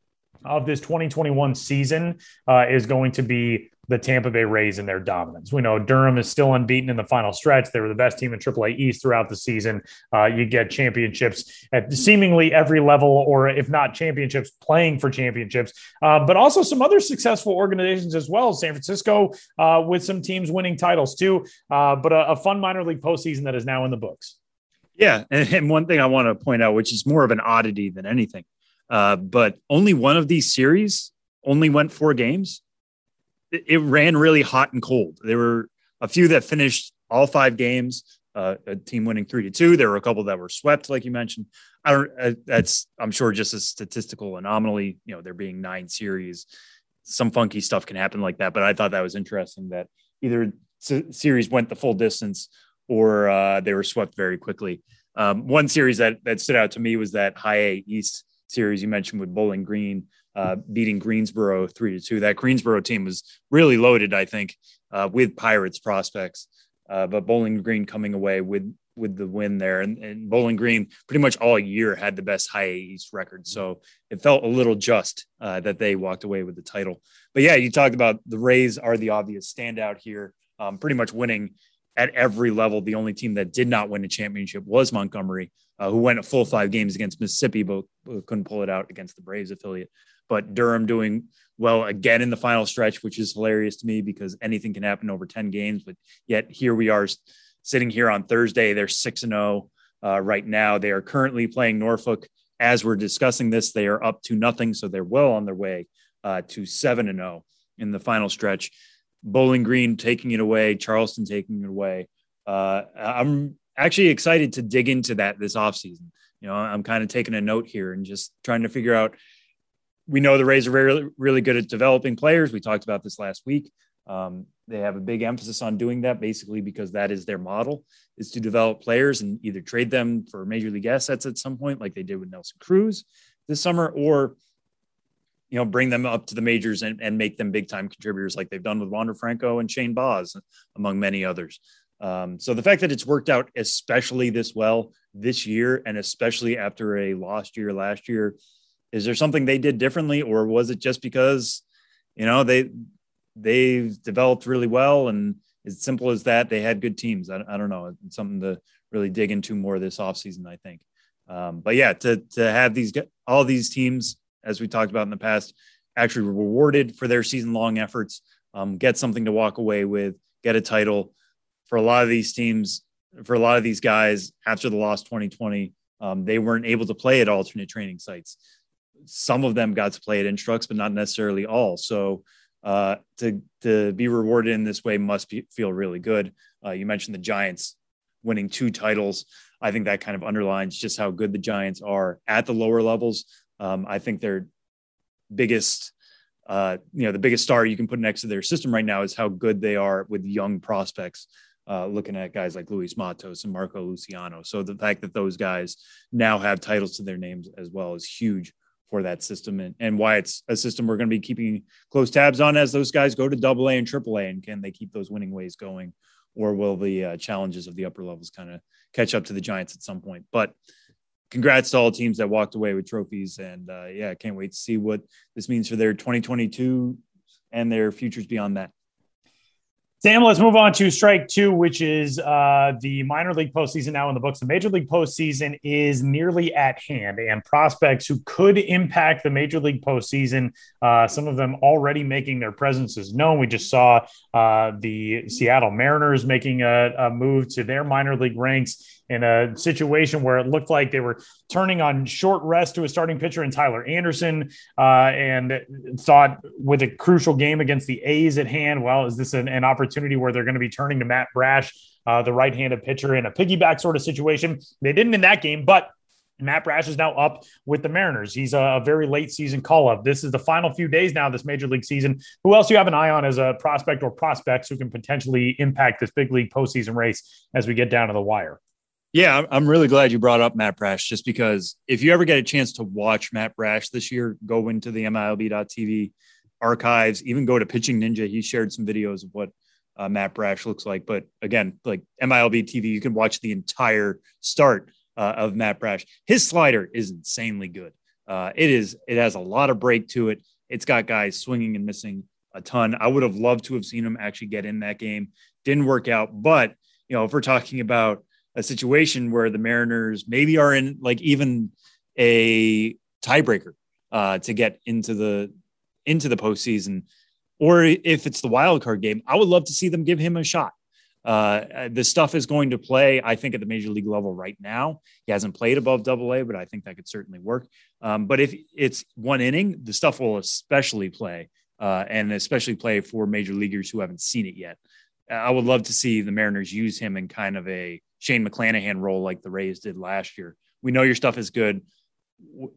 of this 2021 season uh, is going to be the Tampa Bay Rays and their dominance. We know Durham is still unbeaten in the final stretch. They were the best team in AAA East throughout the season. Uh, you get championships at seemingly every level, or if not championships, playing for championships. Uh, but also some other successful organizations as well. San Francisco uh, with some teams winning titles too. Uh, but a, a fun minor league postseason that is now in the books. Yeah, and, and one thing I want to point out, which is more of an oddity than anything, uh, but only one of these series only went four games it ran really hot and cold. There were a few that finished all five games, uh, a team winning three to two. There were a couple that were swept, like you mentioned. I don't. Uh, that's I'm sure just a statistical anomaly. You know, there being nine series, some funky stuff can happen like that. But I thought that was interesting that either series went the full distance or uh, they were swept very quickly. Um, one series that that stood out to me was that High A East series you mentioned with Bowling Green uh, beating Greensboro three to two. That Greensboro team was really loaded, I think, uh, with Pirates prospects. Uh, but Bowling Green coming away with with the win there, and, and Bowling Green pretty much all year had the best high East record. So it felt a little just uh, that they walked away with the title. But yeah, you talked about the Rays are the obvious standout here, um, pretty much winning at every level. The only team that did not win a championship was Montgomery, uh, who went a full five games against Mississippi, but couldn't pull it out against the Braves affiliate but Durham doing well again in the final stretch, which is hilarious to me because anything can happen over 10 games. But yet here we are sitting here on Thursday. They're 6 and 0 uh, right now. They are currently playing Norfolk. As we're discussing this, they are up to nothing. So they're well on their way uh, to 7 and 0 in the final stretch. Bowling Green taking it away, Charleston taking it away. Uh, I'm actually excited to dig into that this offseason. You know, I'm kind of taking a note here and just trying to figure out we know the Rays are really, really good at developing players. We talked about this last week. Um, they have a big emphasis on doing that basically because that is their model is to develop players and either trade them for major league assets at some point, like they did with Nelson Cruz this summer, or you know, bring them up to the majors and, and make them big time contributors like they've done with Wander Franco and Shane Baz, among many others. Um, so the fact that it's worked out especially this well this year, and especially after a lost year last year, is there something they did differently or was it just because you know they they've developed really well and as simple as that they had good teams? I, I don't know. It's something to really dig into more this offseason i think. Um, but yeah to to have these all these teams as we talked about in the past actually rewarded for their season long efforts um, get something to walk away with get a title for a lot of these teams for a lot of these guys after the loss 2020 um, they weren't able to play at alternate training sites some of them got to play at Instructs, but not necessarily all. So uh, to to be rewarded in this way must be, feel really good. Uh, you mentioned the Giants winning two titles. I think that kind of underlines just how good the Giants are at the lower levels. Um, I think their biggest, uh, you know, the biggest star you can put next to their system right now is how good they are with young prospects. Uh, looking at guys like Luis Matos and Marco Luciano. So the fact that those guys now have titles to their names as well is huge for that system and, and why it's a system we're going to be keeping close tabs on as those guys go to double A and triple A. And can they keep those winning ways going? Or will the uh, challenges of the upper levels kind of catch up to the Giants at some point? But congrats to all teams that walked away with trophies. And uh, yeah, I can't wait to see what this means for their 2022 and their futures beyond that. Sam, let's move on to strike two, which is uh, the minor league postseason now in the books. The major league postseason is nearly at hand, and prospects who could impact the major league postseason, uh, some of them already making their presences known. We just saw uh, the Seattle Mariners making a, a move to their minor league ranks in a situation where it looked like they were turning on short rest to a starting pitcher in Tyler Anderson uh, and thought with a crucial game against the A's at hand, well, is this an, an opportunity where they're going to be turning to Matt Brash, uh, the right handed pitcher, in a piggyback sort of situation? They didn't in that game, but Matt Brash is now up with the Mariners. He's a very late season call up. This is the final few days now, this major league season. Who else do you have an eye on as a prospect or prospects who can potentially impact this big league postseason race as we get down to the wire? Yeah, I'm really glad you brought up Matt Brash just because if you ever get a chance to watch Matt Brash this year, go into the MILB.TV archives, even go to Pitching Ninja. He shared some videos of what uh, Matt Brash looks like. But again, like MILB TV, you can watch the entire start uh, of Matt Brash. His slider is insanely good. Uh, it is. It has a lot of break to it. It's got guys swinging and missing a ton. I would have loved to have seen him actually get in that game. Didn't work out. But you know, if we're talking about a situation where the Mariners maybe are in like even a tiebreaker uh, to get into the into the postseason, or if it's the wild card game, I would love to see them give him a shot. Uh, the stuff is going to play, I think, at the major league level right now. He hasn't played above double A, but I think that could certainly work. Um, but if it's one inning, the stuff will especially play, uh, and especially play for major leaguers who haven't seen it yet. I would love to see the Mariners use him in kind of a Shane McClanahan role like the Rays did last year. We know your stuff is good.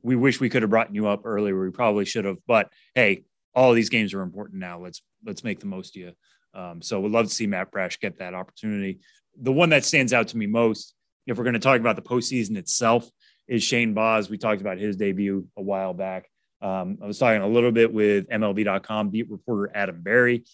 We wish we could have brought you up earlier. We probably should have, but hey, all these games are important now. Let's let's make the most of you. Um, so we'd love to see Matt Brash get that opportunity. The one that stands out to me most, if we're going to talk about the postseason itself, is Shane Baz. We talked about his debut a while back. Um, I was talking a little bit with MLB.com beat reporter Adam Berry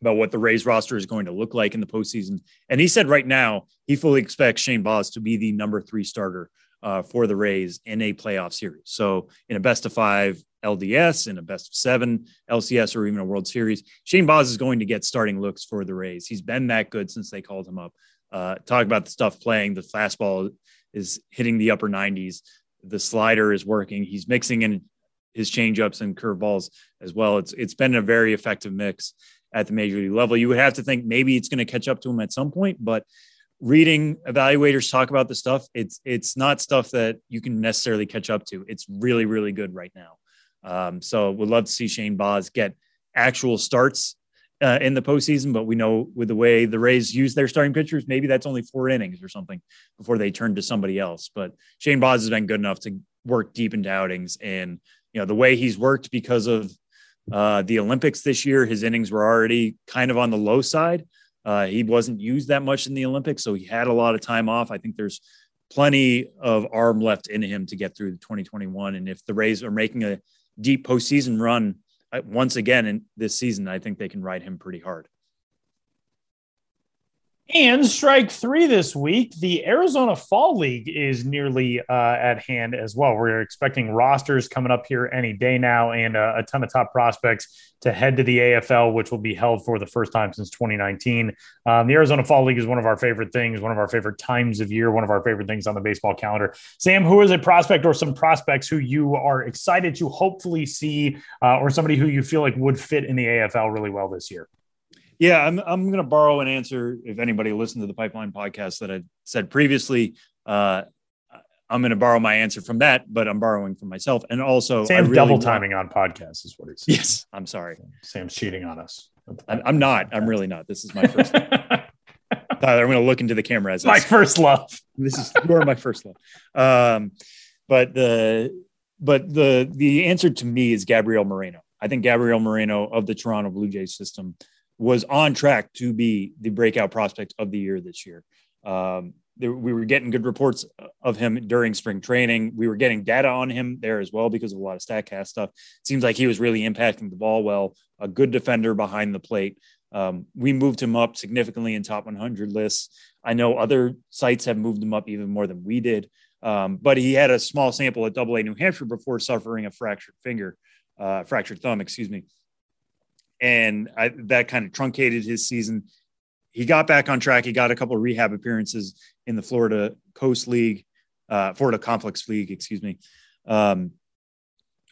about what the Rays roster is going to look like in the postseason. And he said right now he fully expects Shane Baz to be the number three starter uh, for the Rays in a playoff series. So in a best of five LDS, in a best of seven LCS, or even a World Series, Shane Baz is going to get starting looks for the Rays. He's been that good since they called him up. Uh, talk about the stuff playing. The fastball is hitting the upper 90s. The slider is working. He's mixing in his changeups and curveballs as well. It's it's been a very effective mix at the major league level. You would have to think maybe it's going to catch up to him at some point, but reading evaluators talk about the stuff, it's it's not stuff that you can necessarily catch up to. It's really really good right now. Um, so would love to see Shane Baz get actual starts uh, in the postseason, but we know with the way the Rays use their starting pitchers, maybe that's only four innings or something before they turn to somebody else. But Shane Baz has been good enough to work deep into outings, and you know the way he's worked because of uh, the Olympics this year, his innings were already kind of on the low side. Uh, he wasn't used that much in the Olympics, so he had a lot of time off. I think there's plenty of arm left in him to get through the 2021. And if the Rays are making a deep postseason run uh, once again in this season, I think they can ride him pretty hard. And strike three this week, the Arizona Fall League is nearly uh, at hand as well. We're expecting rosters coming up here any day now and uh, a ton of top prospects to head to the AFL, which will be held for the first time since 2019. Um, the Arizona Fall League is one of our favorite things, one of our favorite times of year, one of our favorite things on the baseball calendar. Sam, who is a prospect or some prospects who you are excited to hopefully see, uh, or somebody who you feel like would fit in the AFL really well this year? Yeah, I'm I'm going to borrow an answer. If anybody listened to the Pipeline podcast that I said previously, uh, I'm going to borrow my answer from that, but I'm borrowing from myself. And also, Sam's really double timing on podcasts is what he's. Yes, I'm sorry. Sam's cheating on us. I'm, I'm not. I'm really not. This is my first. Tyler, I'm going to look into the camera as my first love. This is you are my first love. Um, but the but the the answer to me is Gabriel Moreno. I think Gabriel Moreno of the Toronto Blue Jays system was on track to be the breakout prospect of the year this year. Um, there, we were getting good reports of him during spring training. We were getting data on him there as well because of a lot of Statcast stuff. Seems like he was really impacting the ball well. A good defender behind the plate. Um, we moved him up significantly in top 100 lists. I know other sites have moved him up even more than we did. Um, but he had a small sample at Double A New Hampshire before suffering a fractured finger, uh, fractured thumb, excuse me. And I, that kind of truncated his season. He got back on track. He got a couple of rehab appearances in the Florida Coast League, uh, Florida Complex League, excuse me, um,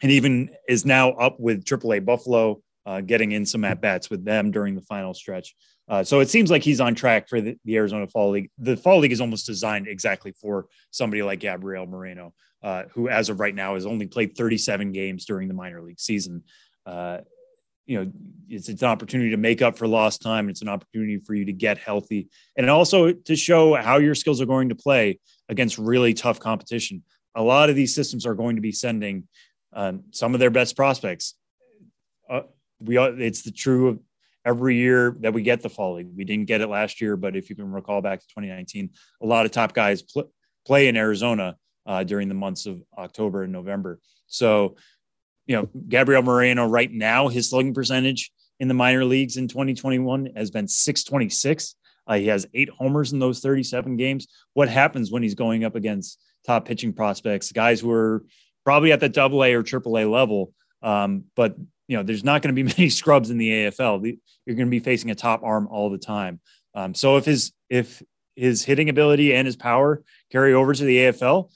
and even is now up with AAA Buffalo, uh, getting in some at bats with them during the final stretch. Uh, so it seems like he's on track for the, the, Arizona Fall League. The Fall League is almost designed exactly for somebody like Gabriel Moreno, uh, who, as of right now, has only played 37 games during the minor league season. Uh, you know, it's, it's an opportunity to make up for lost time. It's an opportunity for you to get healthy and also to show how your skills are going to play against really tough competition. A lot of these systems are going to be sending um, some of their best prospects. Uh, we are it's the true every year that we get the fall league. We didn't get it last year, but if you can recall back to 2019, a lot of top guys pl- play in Arizona uh, during the months of October and November. So, you know, Gabriel Moreno right now, his slugging percentage in the minor leagues in 2021 has been 626. Uh, he has eight homers in those 37 games. What happens when he's going up against top pitching prospects, guys who are probably at the double A or triple A level, um, but you know, there's not going to be many scrubs in the AFL. You're going to be facing a top arm all the time. Um, so if his if his hitting ability and his power carry over to the AFL,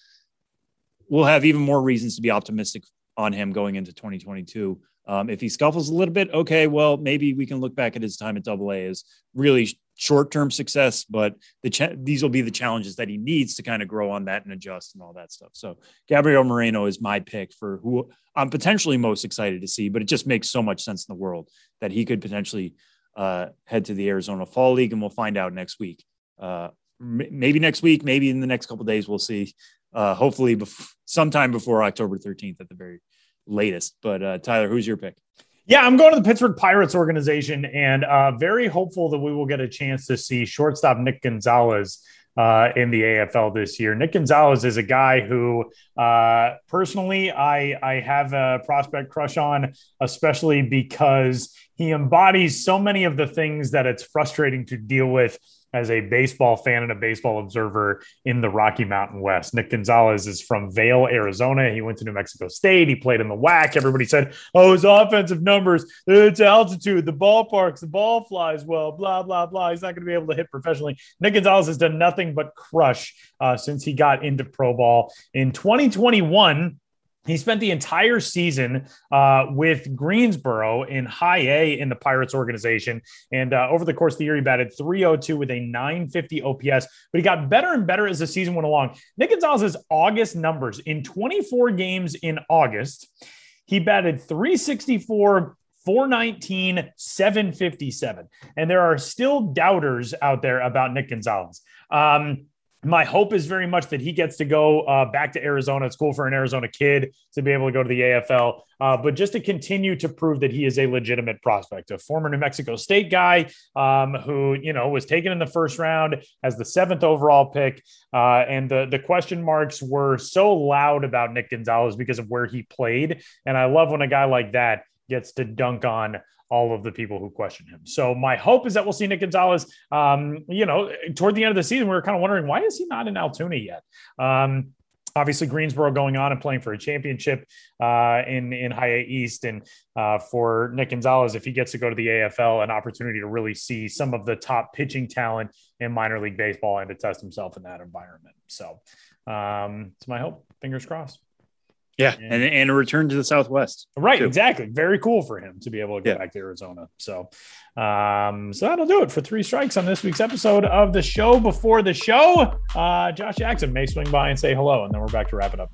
we'll have even more reasons to be optimistic on him going into 2022. Um, if he scuffles a little bit, okay, well, maybe we can look back at his time at Double A as really short-term success, but the these will be the challenges that he needs to kind of grow on that and adjust and all that stuff. So Gabriel Moreno is my pick for who I'm potentially most excited to see, but it just makes so much sense in the world that he could potentially uh, head to the Arizona Fall League, and we'll find out next week. Uh, maybe next week, maybe in the next couple days, we'll see. Uh, hopefully, sometime before October 13th at the very latest. But uh, Tyler, who's your pick? Yeah, I'm going to the Pittsburgh Pirates organization and uh, very hopeful that we will get a chance to see shortstop Nick Gonzalez uh, in the AFL this year. Nick Gonzalez is a guy who, uh, personally, I I have a prospect crush on, especially because he embodies so many of the things that it's frustrating to deal with as a baseball fan and a baseball observer in the Rocky Mountain West. Nick Gonzalez is from Vail, Arizona. He went to New Mexico State. He played in the WAC. Everybody said, oh, his offensive numbers, it's altitude, the ballparks, the ball flies well, blah, blah, blah. He's not going to be able to hit professionally. Nick Gonzalez has done nothing but crush uh, since he got into pro ball. In 2021, he spent the entire season uh, with Greensboro in high A in the Pirates organization. And uh, over the course of the year, he batted 302 with a 950 OPS, but he got better and better as the season went along. Nick Gonzalez's August numbers in 24 games in August, he batted 364. 419, 757. And there are still doubters out there about Nick Gonzalez. Um, my hope is very much that he gets to go uh, back to Arizona. It's cool for an Arizona kid to be able to go to the AFL, uh, but just to continue to prove that he is a legitimate prospect, a former New Mexico State guy um, who you know was taken in the first round as the seventh overall pick, uh, and the the question marks were so loud about Nick Gonzalez because of where he played, and I love when a guy like that gets to dunk on all of the people who question him. So my hope is that we'll see Nick Gonzalez. Um, you know, toward the end of the season, we were kind of wondering why is he not in Altoona yet. Um, obviously Greensboro going on and playing for a championship uh, in in High A East, and uh, for Nick Gonzalez, if he gets to go to the AFL, an opportunity to really see some of the top pitching talent in minor league baseball and to test himself in that environment. So um, it's my hope. Fingers crossed. Yeah, and, and a return to the Southwest. Right, too. exactly. Very cool for him to be able to go yeah. back to Arizona. So, um, so that'll do it for three strikes on this week's episode of the show. Before the show, uh, Josh Jackson may swing by and say hello, and then we're back to wrap it up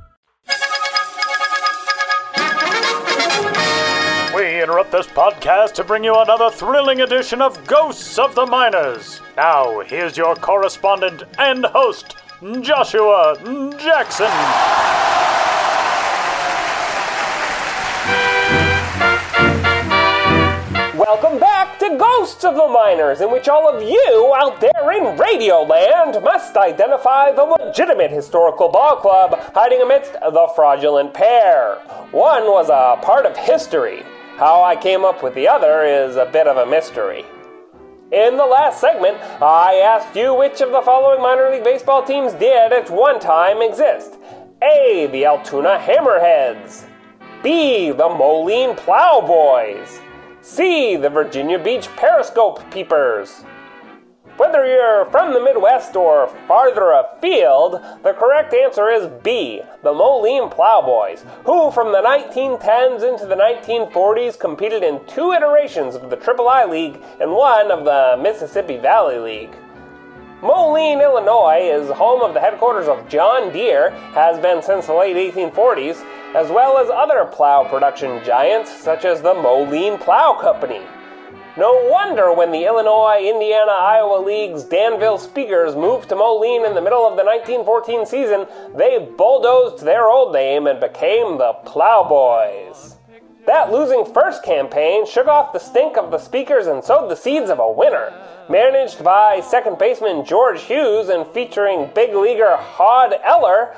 We interrupt this podcast to bring you another thrilling edition of Ghosts of the Minors. Now, here's your correspondent and host, Joshua Jackson. Welcome back to Ghosts of the Minors, in which all of you out there in Radioland must identify the legitimate historical ball club hiding amidst the fraudulent pair. One was a part of history. How I came up with the other is a bit of a mystery. In the last segment, I asked you which of the following minor league baseball teams did at one time exist. A. The Altoona Hammerheads. B. The Moline Plowboys. C. The Virginia Beach Periscope Peepers. Whether you're from the Midwest or farther afield, the correct answer is B, the Moline Plowboys, who from the 1910s into the 1940s competed in two iterations of the Triple I League and one of the Mississippi Valley League. Moline, Illinois is home of the headquarters of John Deere, has been since the late 1840s, as well as other plow production giants such as the Moline Plow Company. No wonder when the Illinois, Indiana, Iowa League's Danville Speakers moved to Moline in the middle of the 1914 season, they bulldozed their old name and became the Plowboys. That losing first campaign shook off the stink of the Speakers and sowed the seeds of a winner. Managed by second baseman George Hughes and featuring big leaguer Hod Eller,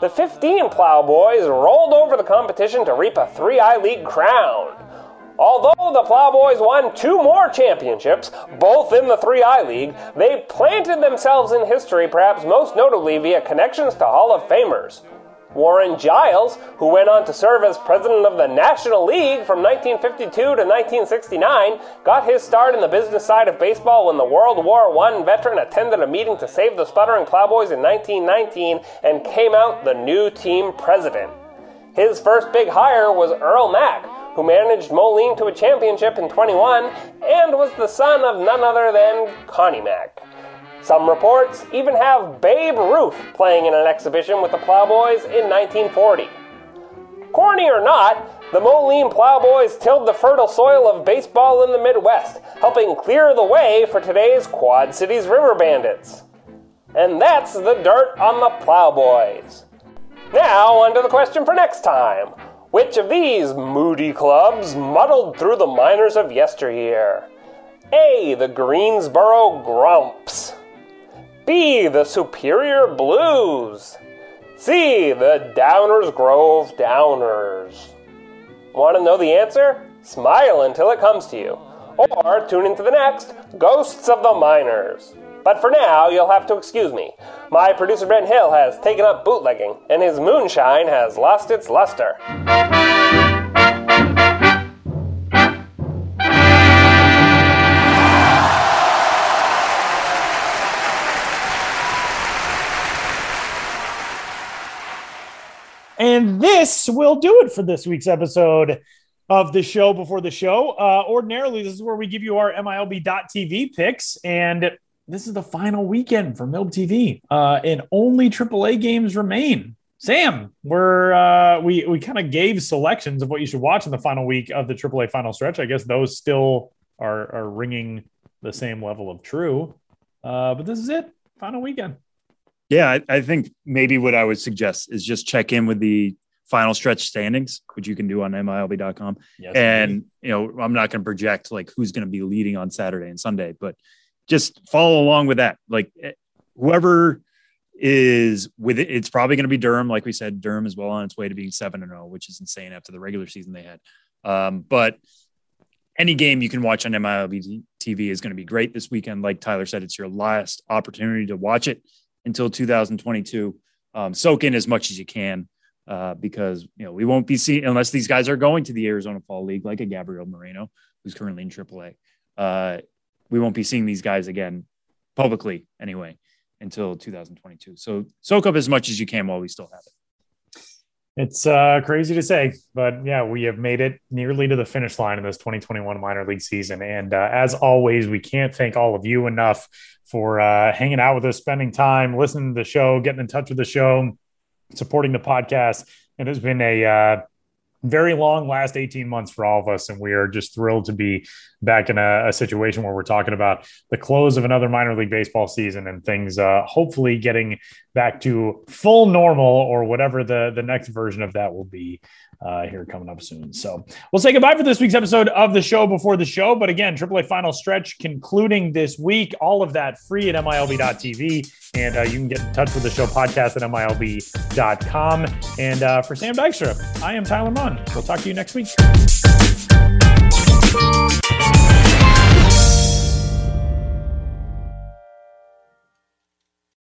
the 15 Plowboys rolled over the competition to reap a 3I League crown. Although the Plowboys won two more championships, both in the 3I League, they planted themselves in history perhaps most notably via connections to Hall of Famers. Warren Giles, who went on to serve as president of the National League from 1952 to 1969, got his start in the business side of baseball when the World War I veteran attended a meeting to save the sputtering Plowboys in 1919 and came out the new team president. His first big hire was Earl Mack, who managed Moline to a championship in 21 and was the son of none other than Connie Mack. Some reports even have Babe Ruth playing in an exhibition with the Plowboys in 1940. Corny or not, the Moline Plowboys tilled the fertile soil of baseball in the Midwest, helping clear the way for today's Quad Cities River Bandits. And that's the dirt on the Plowboys. Now, on to the question for next time. Which of these moody clubs muddled through the minors of yesteryear? A. The Greensboro Grumps. B. The Superior Blues. C. The Downers Grove Downers. Want to know the answer? Smile until it comes to you. Or tune into the next Ghosts of the Minors. But for now, you'll have to excuse me. My producer Ben Hill has taken up bootlegging, and his moonshine has lost its luster. And this will do it for this week's episode of the show before the show. Uh, ordinarily, this is where we give you our MILB.TV picks, and this is the final weekend for MILB TV, uh, and only AAA games remain. Sam, we're uh, we we kind of gave selections of what you should watch in the final week of the AAA final stretch. I guess those still are are ringing the same level of true, uh, but this is it, final weekend. Yeah, I, I think maybe what I would suggest is just check in with the final stretch standings, which you can do on MILB.com. Yes, and, you know, I'm not going to project like who's going to be leading on Saturday and Sunday, but just follow along with that. Like eh, whoever is with it, it's probably going to be Durham. Like we said, Durham is well on its way to being 7 and 0, which is insane after the regular season they had. Um, but any game you can watch on MILB TV is going to be great this weekend. Like Tyler said, it's your last opportunity to watch it until 2022. Um, soak in as much as you can uh, because you know we won't be seeing unless these guys are going to the Arizona Fall League, like a Gabriel Moreno, who's currently in AAA. Uh, we won't be seeing these guys again publicly anyway until 2022. So soak up as much as you can while we still have it. It's uh, crazy to say, but yeah, we have made it nearly to the finish line in this 2021 minor league season. And uh, as always, we can't thank all of you enough for uh, hanging out with us, spending time, listening to the show, getting in touch with the show, supporting the podcast. And It has been a uh, very long last 18 months for all of us. And we are just thrilled to be back in a, a, situation where we're talking about the close of another minor league baseball season and things uh, hopefully getting back to full normal or whatever the, the next version of that will be uh, here coming up soon. So we'll say goodbye for this week's episode of the show before the show. But again, AAA final stretch concluding this week. All of that free at MILB.tv. And uh, you can get in touch with the show podcast at MILB.com. And uh, for Sam Dykstra, I am Tyler Maun. We'll talk to you next week.